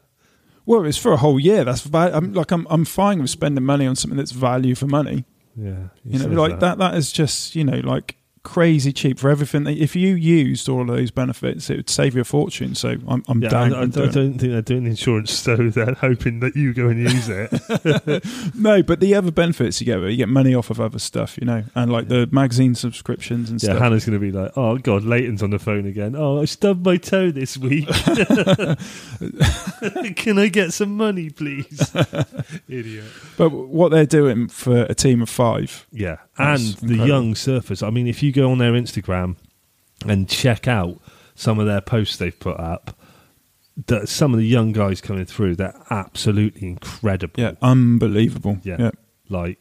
Well, it's for a whole year. That's I'm like I'm I'm fine with spending money on something that's value for money. yeah, You know, like that. that is just you know like crazy cheap for everything. that- If you used all of those benefits, it would save you a fortune. So I'm, I'm Yeah, down. I, I, I don't think they're doing insurance *laughs* so they're hoping that you go and use it. *laughs* No, but the other benefits you get, you get money off of other stuff, you know, and like the magazine subscriptions and yeah, stuff. Hannah's going to be like, "Oh God, Leighton's on the phone again. Oh, I stubbed my toe this week. *laughs* Can I get some money, please?" Idiot. But what they're doing for a team of five, Yeah, and That's the young surfers. I mean, if you go on their Instagram and check out some of their posts they've put up, that some of the young guys coming through, they're absolutely incredible. yeah, unbelievable. Yeah. yeah. like.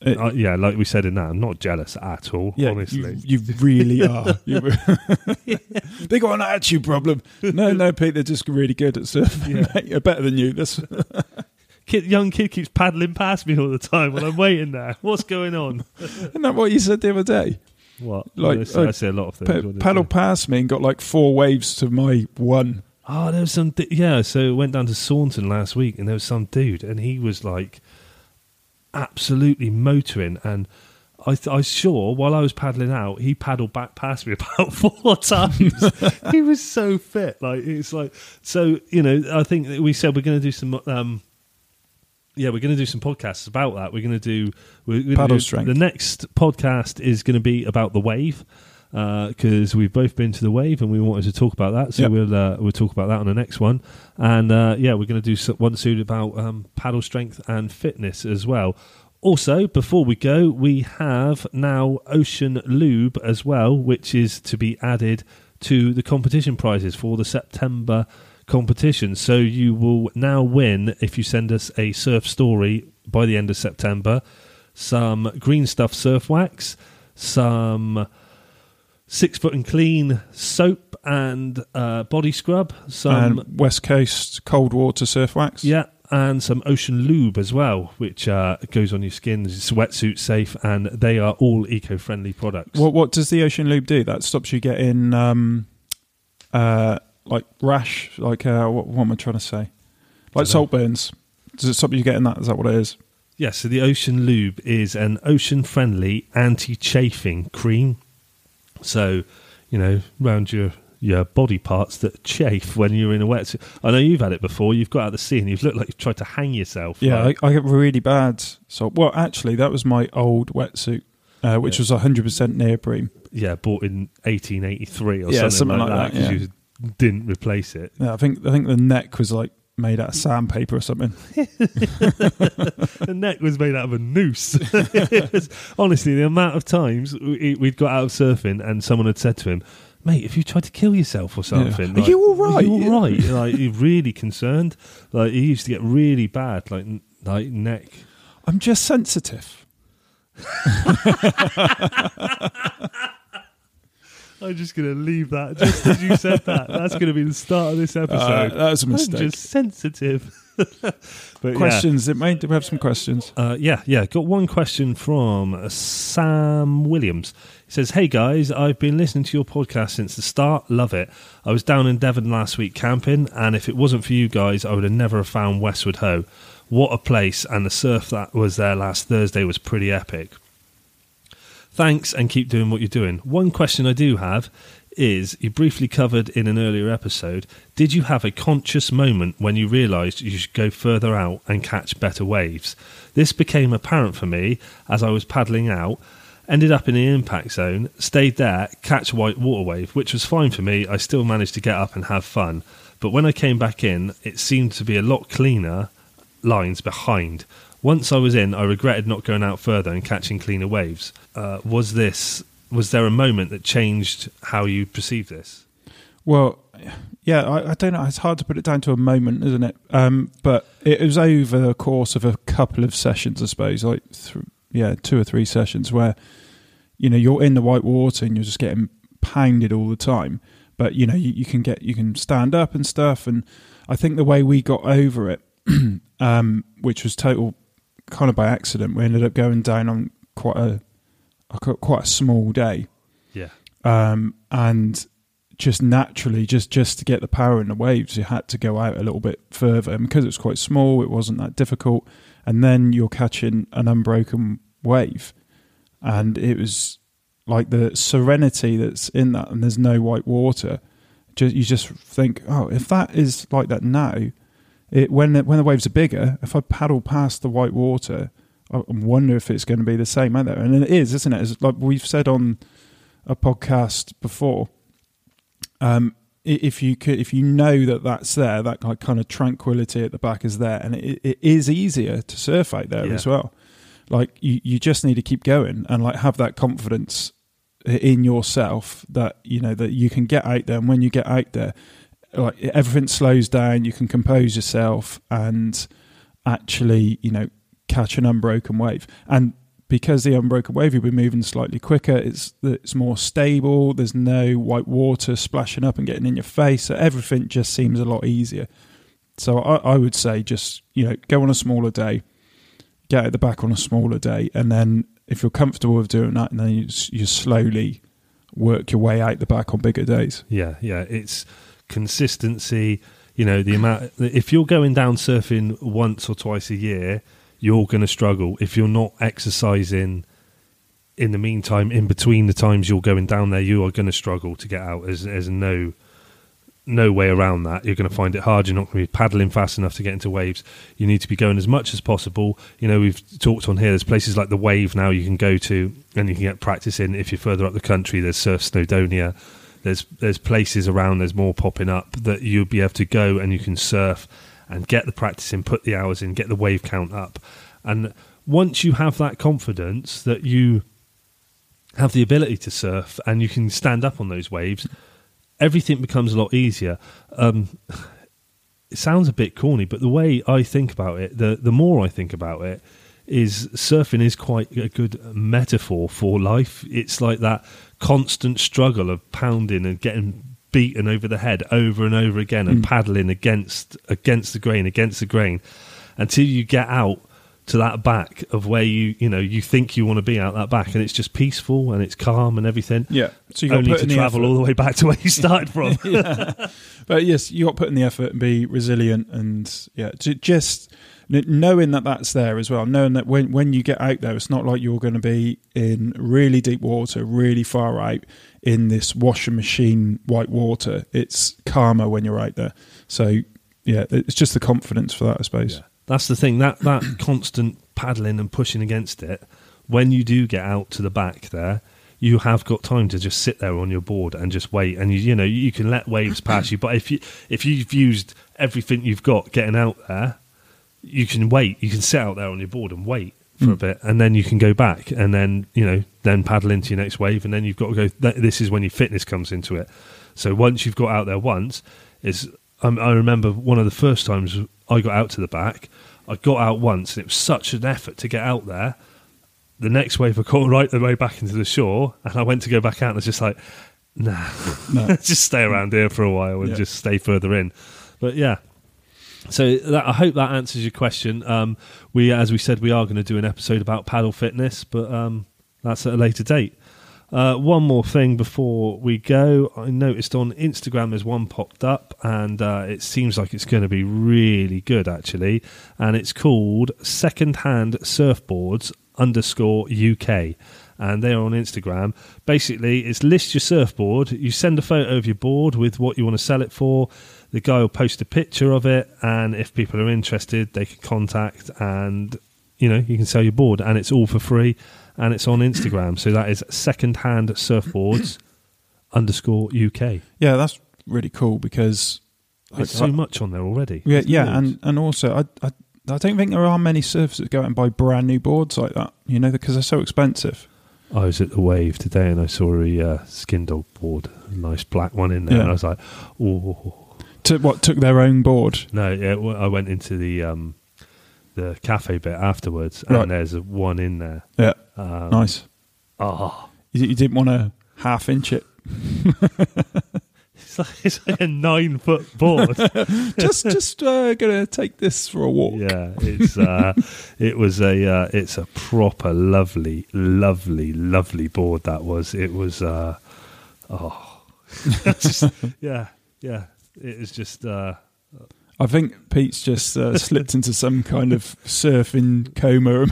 It- uh, yeah, like we said in that, I'm not jealous at all. Yeah, honestly, you, you really *laughs* are. You, *laughs* they got an attitude problem. No, no, Pete, they're just really good at surfing. Yeah. mate. They're better than you. That's, *laughs* kid, young kid keeps paddling past me all the time when I'm waiting there. What's going on? *laughs* isn't that what you said the other day? What? Like, I, say, I like, say a lot of things. Pa- What paddle say? past me and got like four waves to my one. Oh, there was some. Di- yeah, so went down to Saunton last week, and there was some dude, and he was like absolutely motoring, and I, th- I saw while I was paddling out, he paddled back past me *laughs* about four times. *laughs* he was so fit, like it's like so. You know, I think we said we're going to do some. Um, yeah, we're going to do some podcasts about that. We're going to do we're gonna Paddle do- strength. The next podcast is going to be about the wave because we've both been to the wave and we wanted to talk about that. So Yep. we'll uh, we'll talk about that on the next one. And uh, yeah, we're going to do one soon about um, paddle strength and fitness as well. Also, before we go, we have now Ocean Lube as well, which is to be added to the competition prizes for the September competition. So you will now win if you send us a surf story by the end of September. Some green stuff surf wax, some six foot and clean soap and uh, body scrub, some and West Coast cold water surf wax. yeah, and some ocean lube as well, which uh, goes on your skin. It's wetsuit safe, and they are all eco friendly products. What what does the Ocean Lube do? That stops you getting um, uh, like rash. Like uh, what, what am I trying to say? Like salt burns. Does it stop you getting that? Is that what it is? Yeah, so the Ocean Lube is an ocean friendly anti chafing cream. So, you know, round your your body parts that *laughs* chafe when you're in a wetsuit. I know you've had it before. You've got out of the sea and you've looked like you've tried to hang yourself. Yeah, I, I get really bad. So well, actually, that was my old wetsuit, uh, which Yeah. was hundred percent neoprene. yeah, bought in 1883 or Yeah, something, something like, like that that, 'cause you didn't replace it. Yeah, I think I think the neck was like made out of sandpaper or something. *laughs* *laughs* the neck was made out of a noose. Was- *laughs* honestly, the amount of times we- we'd got out of surfing and someone had said to him, "Mate, if you tried to kill yourself or something, Are you all Are you right?" all right?" like, he really concerned. Like, he used to get really bad, like like neck. I'm just sensitive. I'm just going to leave that just as you said that. *laughs* That's going to be the start of this episode. Uh, that was a I'm mistake. just sensitive. *laughs* but yeah. Questions? It made. Do we have some questions? Uh, yeah, yeah. Got one question from Sam Williams. He says, "Hey guys, I've been listening to your podcast since the start. Love it. I was down in Devon last week camping, and if it wasn't for you guys, I would have never have found Westward Ho. What a place! And the surf that was there last Thursday was pretty epic. Thanks, and keep doing what you're doing. One question I do have." Is you briefly covered in an earlier episode? Did you have a conscious moment when you realised you should go further out and catch better waves? This became apparent for me as I was paddling out, ended up in the impact zone, stayed there, catch white water wave, which was fine for me. I still managed to get up and have fun. But when I came back in, it seemed to be a lot cleaner lines behind. Once I was in, I regretted not going out further and catching cleaner waves. Uh, was this? Was there a moment that changed how you perceived this? Well, yeah, I, I don't know. It's hard to put it down to a moment, isn't it? Um, but it was over the course of a couple of sessions, I suppose, like th- yeah, two or three sessions where you know you're in the white water and you're just getting pounded all the time. But you know you, you can get you can stand up and stuff, and I think the way we got over it, *clears throat* um, which was total kind of by accident, we ended up going down on quite a, a quite a small day Yeah, um, and just naturally, just just to get the power in the waves, you had to go out a little bit further, and because it was quite small, it wasn't that difficult. And then you're catching an unbroken wave, and it was like the serenity that's in that, and there's no white water. Just, you just think, oh, if that is like that now, it when the, when the waves are bigger, if I paddle past the white water, I wonder if it's going to be the same out there. And it is, isn't it? It's like we've said on a podcast before. Um, if you could, if you know that that's there, that kind of tranquility at the back is there, and it, it is easier to surf out there yeah. as well. Like you, you just need to keep going and like have that confidence in yourself that you know that you can get out there, and when you get out there, like everything slows down, you can compose yourself and actually, you know, catch an unbroken wave. And because the unbroken wave you'll be moving slightly quicker, it's it's more stable. There's no white water splashing up and getting in your face, so everything just seems a lot easier. So I, I would say just you know go on a smaller day, get at the back on a smaller day, and then if you're comfortable with doing that, and then you, you slowly work your way out the back on bigger days. Yeah, yeah, it's consistency. You know the amount. If you're going down surfing once or twice a year you're going to struggle. If you're not exercising in the meantime in between the times you're going down there you are going to struggle to get out. There's, there's no no way around that. You're going to find it hard. You're not going to be paddling fast enough to get into waves. You need to be going as much as possible. You know we've talked on here there's places like the wave now you can go to and you can get practice in if you're further up the country. There's surf snowdonia there's there's places around there's more popping up that you'll be able to go and you can surf and get the practice in, put the hours in, get the wave count up. And once you have that confidence that you have the ability to surf and you can stand up on those waves, everything becomes a lot easier. Um, *sighs* it sounds a bit corny, but the way I think about it, the the more I think about it, is surfing is quite a good metaphor for life. It's like that constant struggle of pounding and getting beaten over the head over and over again and mm. paddling against against the grain against the grain until you get out to that back of where you you know you think you want to be out that back and it's just peaceful and it's calm and everything. Yeah. So you only to travel all the way back to where you started from. *laughs* But yes you got to put in the effort and be resilient and yeah to just knowing that that's there as well knowing that when when you get out there it's not like you're going to be in really deep water really far out in this washing machine white water. It's calmer when you're out there. So yeah, it's just the confidence for that, I suppose. Yeah. That's the thing. That that *coughs* constant paddling and pushing against it. When you do get out to the back there, you have got time to just sit there on your board and just wait. And you, you know you can let waves pass you. But if you if you've used everything you've got getting out there, you can wait. You can sit out there on your board and wait for mm. a bit, and then you can go back, and then you know, then paddle into your next wave, and then you've got to go. This is when your fitness comes into it. So once you've got out there once, is um, I remember one of the first times I got out to the back. I got out once, and it was such an effort to get out there. The next wave, I caught right the way back into the shore, and I went to go back out, and I was just like, nah, no. *laughs* just stay around here for a while and yeah. just stay further in. But yeah, so that, I hope that answers your question. Um, we, as we said, we are going to do an episode about paddle fitness, but um, that's at a later date. Uh, one more thing before we go, I noticed on Instagram there's one popped up, and uh, it seems like it's going to be really good actually, and it's called Secondhand Surfboards underscore UK and they are on Instagram. Basically, it's list your surfboard. You send a photo of your board with what you want to sell it for the guy will post a picture of it, and if people are interested, they can contact, and you know you can sell your board, and it's all for free, and it's on Instagram. So that is secondhand surfboards *clears throat* underscore UK. Yeah, that's really cool because there's so I, much on there already. Yeah, yeah, and and also I, I I don't think there are many surfers that go out and buy brand new boards like that. You know, because they're so expensive. I was at the Wave today and I saw a uh, Skindog board, a nice black one in there, yeah. and I was like, oh Took what? Took their own board? No, yeah, I went into the um, the cafe bit afterwards, and right. there's one in there. Yeah, um, nice. Oh, you, you didn't want to half inch it. *laughs* it's, like, it's like a nine foot board. *laughs* just just uh, gonna take this for a walk. Yeah, it's uh, *laughs* it was a uh, it's a proper lovely, lovely, lovely board. That was it was. Uh, oh, just, yeah, yeah it is just. Uh, I think Pete's just uh, slipped into some kind of surfing coma.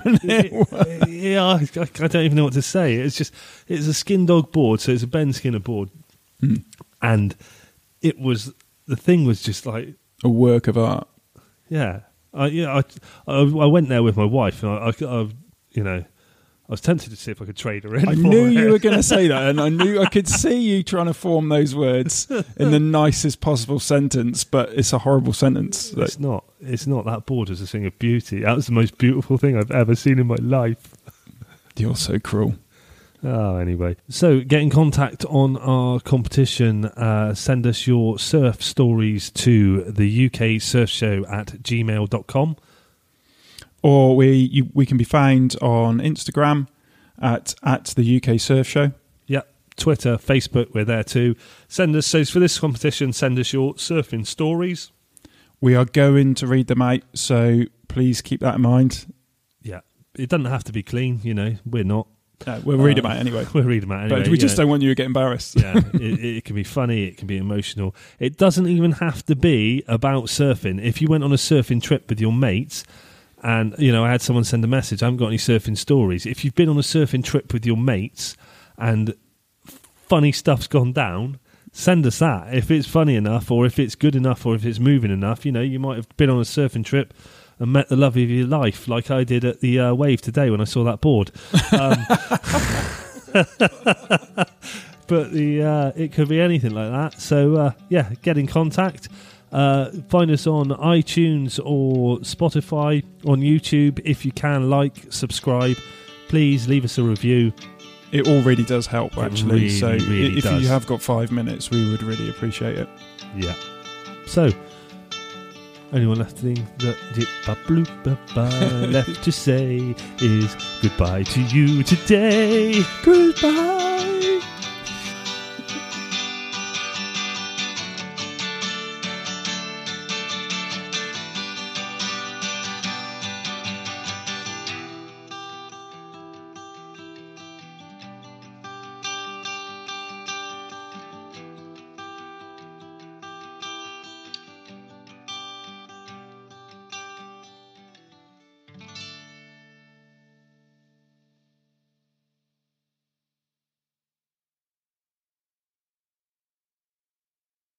yeah, I, I, don't even know what to say. It's just it's a Skindog board, so it's a Ben Skinner board, Mm. and it was the thing was just like a work of art. yeah, I yeah I I, I went there with my wife, and I, I, I you know. I was tempted to see if I could trade her in. I knew it. you were going to say that, and I knew I could *laughs* see you trying to form those words in the nicest possible sentence, but it's a horrible sentence. It's not. It's not. That board is a thing of beauty. That was the most beautiful thing I've ever seen in my life. you're so cruel. Oh, anyway. So get in contact on our competition. Uh, send us your surf stories to the UK Surf Show at gmail.com. Or we you, we can be found on Instagram at at the UK Surf Show. Yep. Twitter, Facebook, we're there too. Send us, so for this competition, send us your surfing stories. We are going to read them out, so please keep that in mind. Yeah. It doesn't have to be clean, you know, we're not. We'll read Uh, them out anyway. *laughs* We'll read them out anyway. but we just don't want you to get embarrassed. yeah, it, it can be funny, it can be emotional. It doesn't even have to be about surfing. If you went on a surfing trip with your mates, and you know, I had someone send a message, I haven't got any surfing stories. If you've been on a surfing trip with your mates and funny stuff's gone down, send us that. If it's funny enough, or if it's good enough, or if it's moving enough, you know, you might have been on a surfing trip and met the love of your life, like I did at the uh, wave today when I saw that board. Um, *laughs* *laughs* but the uh, it could be anything like that. So uh, yeah, get in contact. Uh, find us on iTunes or Spotify, on YouTube. If you can, like, subscribe. Please leave us a review. It all really does help, actually. really, so really if does. you have got five minutes, we would really appreciate it. Yeah. So, only one left thing that dip ba bloop ba ba *laughs* left to say is goodbye to you today. Goodbye.